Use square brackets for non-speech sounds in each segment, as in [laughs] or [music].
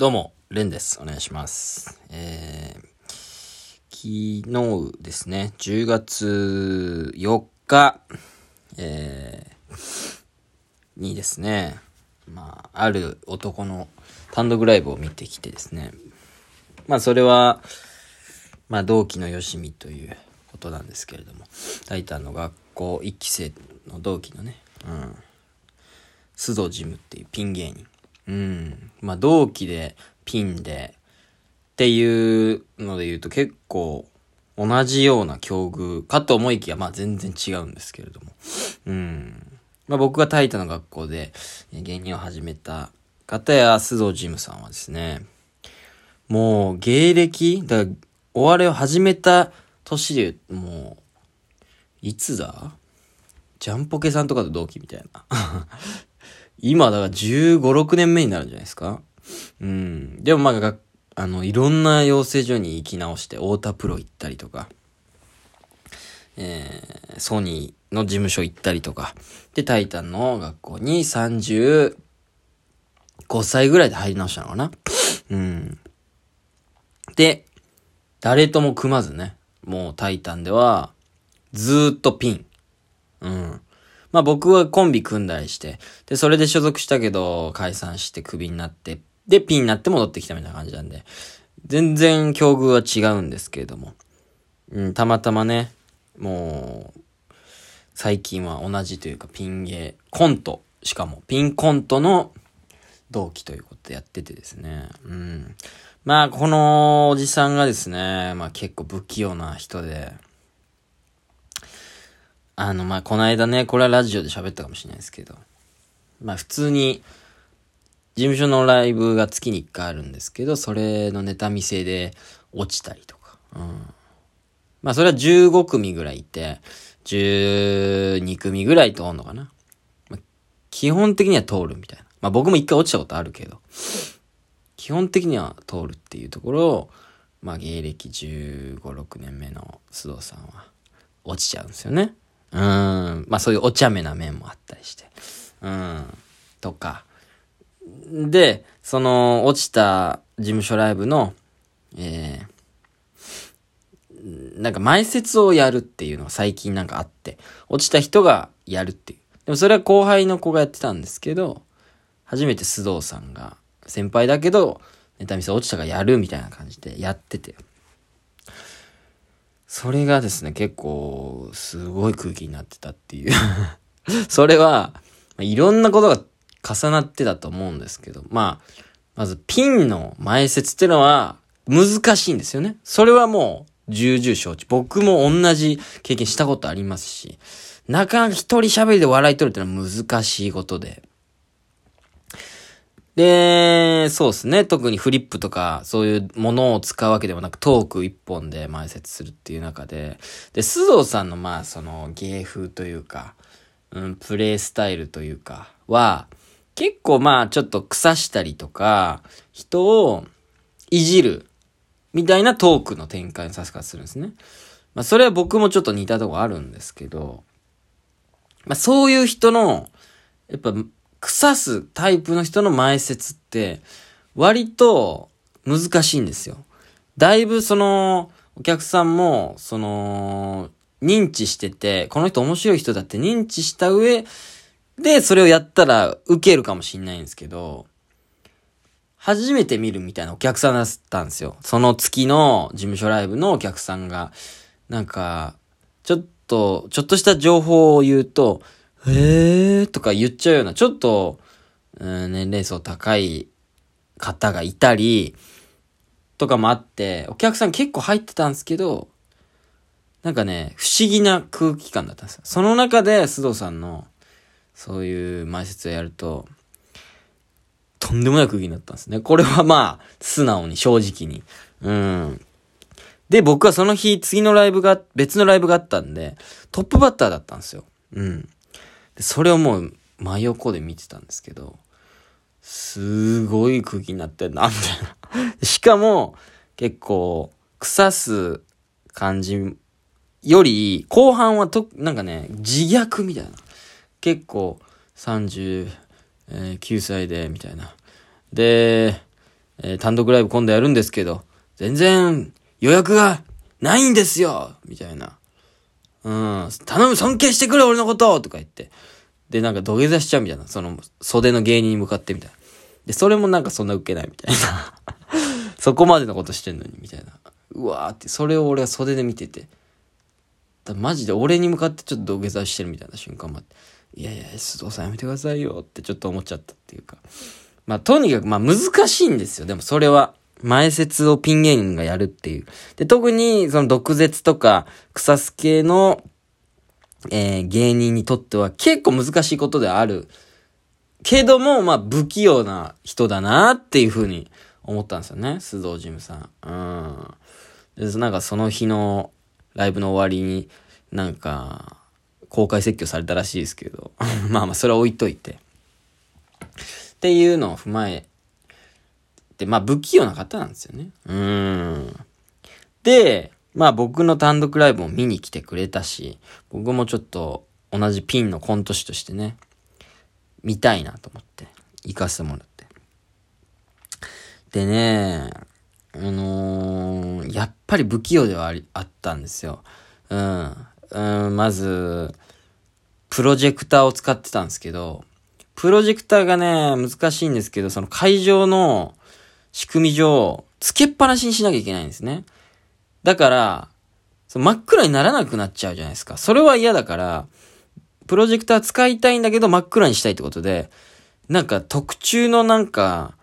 どうも、レンです。お願いします。えー、昨日ですね、10月4日、えー、にですね、まあ、ある男の単独ライブを見てきてですね、まあ、それは、まあ、同期のよしみということなんですけれども、タイタンの学校1期生の同期のね、うん、須藤ジムっていうピン芸人。うん。まあ、同期で、ピンで、っていうので言うと結構同じような境遇かと思いきや、まあ全然違うんですけれども。うん。まあ僕がタイタの学校で芸人を始めた方や須藤ジムさんはですね、もう芸歴、だからお笑いを始めた年で、もう、いつだ？ジャンポケさんとかと同期みたいな。今、だから15、6年目になるんじゃないですか？うん。でもまあ、あの、いろんな養成所に行き直して、太田プロ行ったりとか、えー、ソニーの事務所行ったりとか、で、タイタンの学校に35歳ぐらいで入り直したのかな？うん。で、誰とも組まずね、もうタイタンでは、ずーっとピン。うん。まあ僕はコンビ組んだりして、で、それで所属したけど、解散してクビになって、で、ピンになって戻ってきたみたいな感じなんで、全然境遇は違うんですけれども、うん、たまたまね、もう、最近は同じというか、ピン芸、コント、しかも、ピンコントの同期ということでやっててですね、うん。まあ、このおじさんがですね、まあ結構不器用な人で、あの、まあ、この間ね、これはラジオで喋ったかもしれないですけど、まあ、普通に、事務所のライブが月に1回あるんですけど、それのネタ見せで落ちたりとか、うん。まあ、それは15組ぐらいいて、12組ぐらい通んのかな。まあ、基本的には通るみたいな。まあ、僕も一回落ちたことあるけど、基本的には通るっていうところを、まあ、芸歴15、6年目の須藤さんは落ちちゃうんですよね。うん。まあそういうお茶目な面もあったりして。うん。とか。で、その、落ちた事務所ライブの、えー、なんか前説をやるっていうのが最近なんかあって、落ちた人がやるっていう。でもそれは後輩の子がやってたんですけど、初めて須藤さんが、先輩だけど、ネタ見せ落ちたからやるみたいな感じでやってて。それがですね、結構、すごい空気になってたっていう。[laughs] それは、いろんなことが重なってたと思うんですけど、まあ、まずピンの前説ってのは難しいんですよね。それはもう重々承知。僕も同じ経験したことありますし、なかなか一人喋りで笑い取るってのは難しいことで。で、そうですね。特にフリップとか、そういうものを使うわけでもなく、トーク一本で前説するっていう中で、で、須藤さんの、まあ、その、芸風というか、うん、プレイスタイルというか、は、結構まあ、ちょっと腐したりとか、人をいじる、みたいなトークの展開のさせ方するんですね。まあ、それは僕もちょっと似たとこあるんですけど、まあ、そういう人の、やっぱ、腐すタイプの人の前説って、割と難しいんですよ。だいぶその、お客さんも、その、認知してて、この人面白い人だって認知した上で、それをやったら受けるかもしんないんですけど、初めて見るみたいなお客さんだったんですよ。その月の事務所ライブのお客さんが、なんか、ちょっと、ちょっとした情報を言うと、へーとか言っちゃうような、ちょっと、うん、年齢層高い方がいたり、とかもあって、お客さん結構入ってたんですけど、なんかね、不思議な空気感だったんですよ。その中で須藤さんの、そういう前説をやると、とんでもない空気になったんですね。これはまあ、素直に、正直に。うん。で、僕はその日、次のライブが、別のライブがあったんで、トップバッターだったんですよ。うん。それをもう、真横で見てたんですけど、すごい空気になってんな、みたいな。しかも、結構、腐す感じより、後半はと、なんかね、自虐みたいな。結構、39歳で、みたいな。で、えー、単独ライブ今度やるんですけど、全然予約がないんですよみたいな。うん、頼む、尊敬してくれ、俺のこととか言って。で、なんか土下座しちゃうみたいな。その、袖の芸人に向かってみたいな。で、それもなんかそんな受けないみたいな。[laughs] そこまでのことしてんのに、みたいな。うわーって、それを俺は袖で見てて。だマジで俺に向かってちょっと土下座してるみたいな瞬間もあって。いやいや、須藤さんやめてくださいよってちょっと思っちゃったっていうか。まあ、とにかく、まあ、難しいんですよ。でも、それは。前説をピン芸人がやるっていう。で、特に、その毒舌とか、草す系の、えー、芸人にとっては結構難しいことである。けども、まあ、不器用な人だなっていうふうに思ったんですよね。須藤ジムさん。うん。で、なんかその日のライブの終わりに、なんか、公開説教されたらしいですけど。[laughs] まあまあ、それは置いといて。っていうのを踏まえ、まあ不器用な方なんですよね。うん。で、まあ僕の単独ライブも見に来てくれたし、僕もちょっと同じピンのコント師としてね、見たいなと思って行かせてもらって。でね、あのー、やっぱり不器用ではあり、あったんですよ。うん。うん、まず、プロジェクターを使ってたんですけど、プロジェクターがね、難しいんですけど、その会場の仕組み上、つけっぱなしにしなきゃいけないんですね。だから、真っ暗にならなくなっちゃうじゃないですか。それは嫌だから、プロジェクター使いたいんだけど真っ暗にしたいってことで、なんか特注のなんか、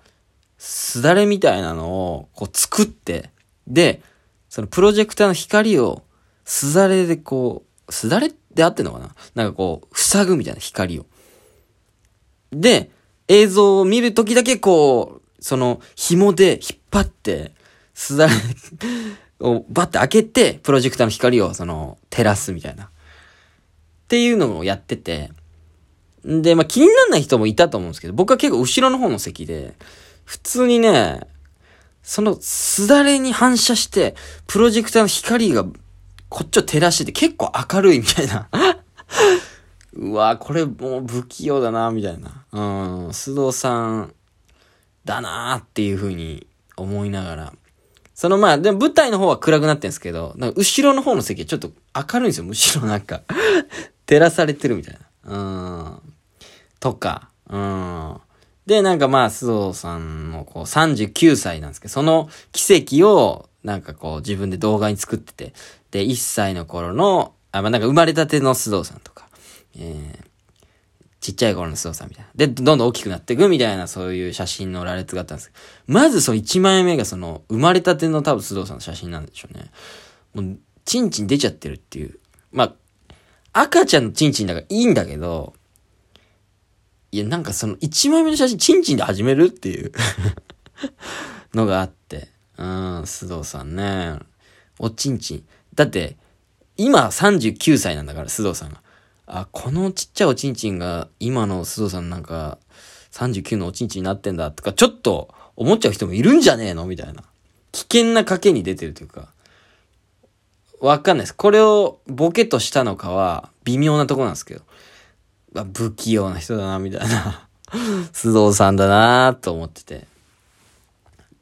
すだれみたいなのをこう作って、で、そのプロジェクターの光をすだれでこう、すだれってあってんのかな？なんかこう、塞ぐみたいな光を。で、映像を見るときだけこう、その紐で引っ張って、すだれ [laughs] をバッて開けて、プロジェクターの光をその、照らすみたいな。っていうのをやってて、で、まあ、気にならない人もいたと思うんですけど、僕は結構後ろの方の席で、普通にね、そのすだれに反射して、プロジェクターの光がこっちを照らしてて結構明るいみたいな [laughs] うわこれもう不器用だな、みたいな。うん、須藤さんだなーっていう風に思いながら。そのまあ、でも舞台の方は暗くなってんですけど、なんか後ろの方の席はちょっと明るいんですよ、むしろなんか [laughs] 照らされてるみたいな。うん。とか、うん。で、なんかまあ、須藤さんのこう39歳なんですけど、その奇跡をなんかこう自分で動画に作ってて、で、1歳の頃の、あ、まあなんか生まれたての須藤さんとか、えー、ちっちゃい頃の須藤さんみたいな。で、どんどん大きくなっていくみたいな、そういう写真の羅列があったんですまずその1枚目がその、生まれたての多分須藤さんの写真なんでしょうね。もう、チンチン出ちゃってるっていう。まあ、赤ちゃんのチンチンだからいいんだけど、いや、なんかその1枚目の写真、チンチンで始めるっていう [laughs] のがあって。うん、須藤さんね。おちんちん。だって、今39歳なんだから、須藤さんが。あ、このちっちゃいおちんちんが、今の須藤さんなんか、39のおちんちんになってんだとか、ちょっと思っちゃう人もいるんじゃねえの？みたいな。危険な賭けに出てるというか。わかんないです。これをボケとしたのかは、微妙なとこなんですけど。まあ不器用な人だな、みたいな。[laughs] 須藤さんだなと思ってて。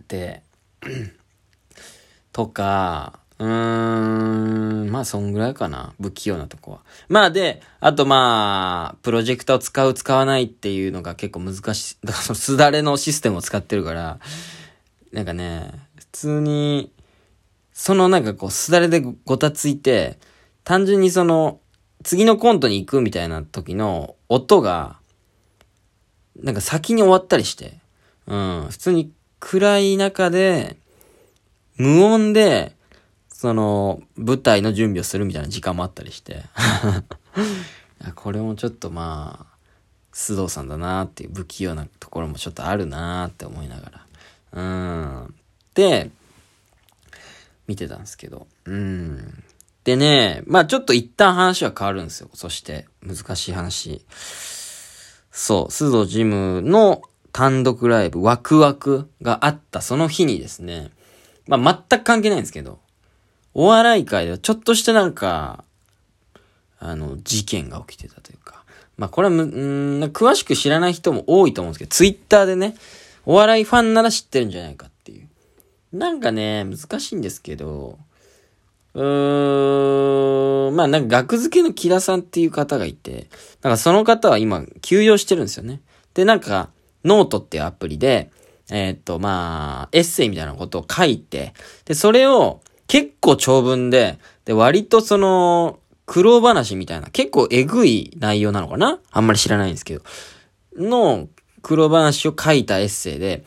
で、[clears throat] とか、うーん、まあ、そんぐらいかな。不器用なとこは。まあ、で、あとまあ、プロジェクターを使う、使わないっていうのが結構難しい。[laughs] だからそのすだれのシステムを使ってるから、なんかね、普通に、そのなんかこう、すだれでごたついて、単純にその、次のコントに行くみたいな時の音が、なんか先に終わったりして、うん、普通に暗い中で、無音で、その、舞台の準備をするみたいな時間もあったりして [laughs] これもちょっとまあ、須藤さんだなっていう不器用なところもちょっとあるなって思いながら。うん。で、見てたんですけど。うん。でね、まあちょっと一旦話は変わるんですよ。そして、難しい話。そう、須藤ジムの単独ライブ、ワクワクがあったその日にですね、まあ全く関係ないんですけど、お笑い界ではちょっとしたなんか、あの、事件が起きてたというか、まあこれはむ、ん詳しく知らない人も多いと思うんですけど、ツイッターでね、お笑いファンなら知ってるんじゃないかっていう。なんかね、難しいんですけど、うーん、まあなんか学付けの木田さんっていう方がいて、なんかその方は今休養してるんですよね。で、なんか、ノートっていうアプリで、えー、っと、まあ、エッセイみたいなことを書いて、で、それを結構長文で、で、割とその、苦労話みたいな、結構えぐい内容なのかな？あんまり知らないんですけど。の苦労話を書いたエッセイで、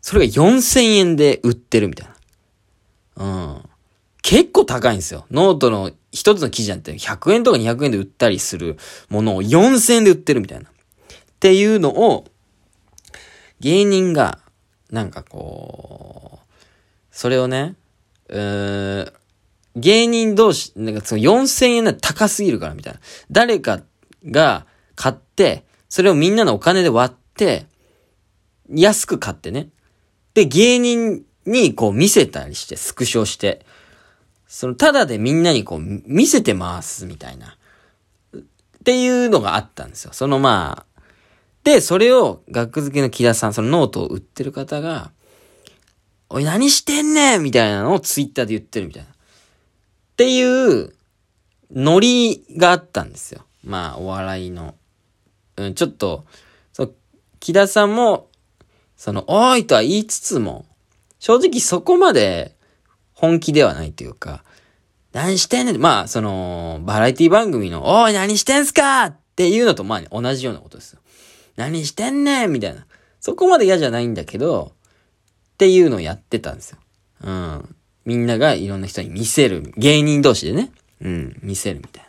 それが4000円で売ってるみたいな。うん。結構高いんですよ。ノートの一つの記事なんて100円とか200円で売ったりするものを4000円で売ってるみたいな。っていうのを、芸人が、なんかこう、それをね、うー芸人同士、なんかその4000円なんて高すぎるからみたいな。誰かが買って、それをみんなのお金で割って、安く買ってね。で、芸人にこう見せたりして、スクショして、その、ただでみんなにこう見せてますみたいな。っていうのがあったんですよ。そのまあ、で、それを学付けの木田さん、そのノートを売ってる方が、おい、何してんねんみたいなのをツイッターで言ってるみたいな。っていう、ノリがあったんですよ。まあ、お笑いの。うん、ちょっと、そう、木田さんも、その、おいとは言いつつも、正直そこまで本気ではないというか、何してんねんまあ、その、バラエティ番組の、おい、何してんすかっていうのと、まあ、同じようなことですよ。何してんねんみたいな。そこまで嫌じゃないんだけど、っていうのをやってたんですよ。うん。みんながいろんな人に見せる。芸人同士でね。うん、見せるみたいな。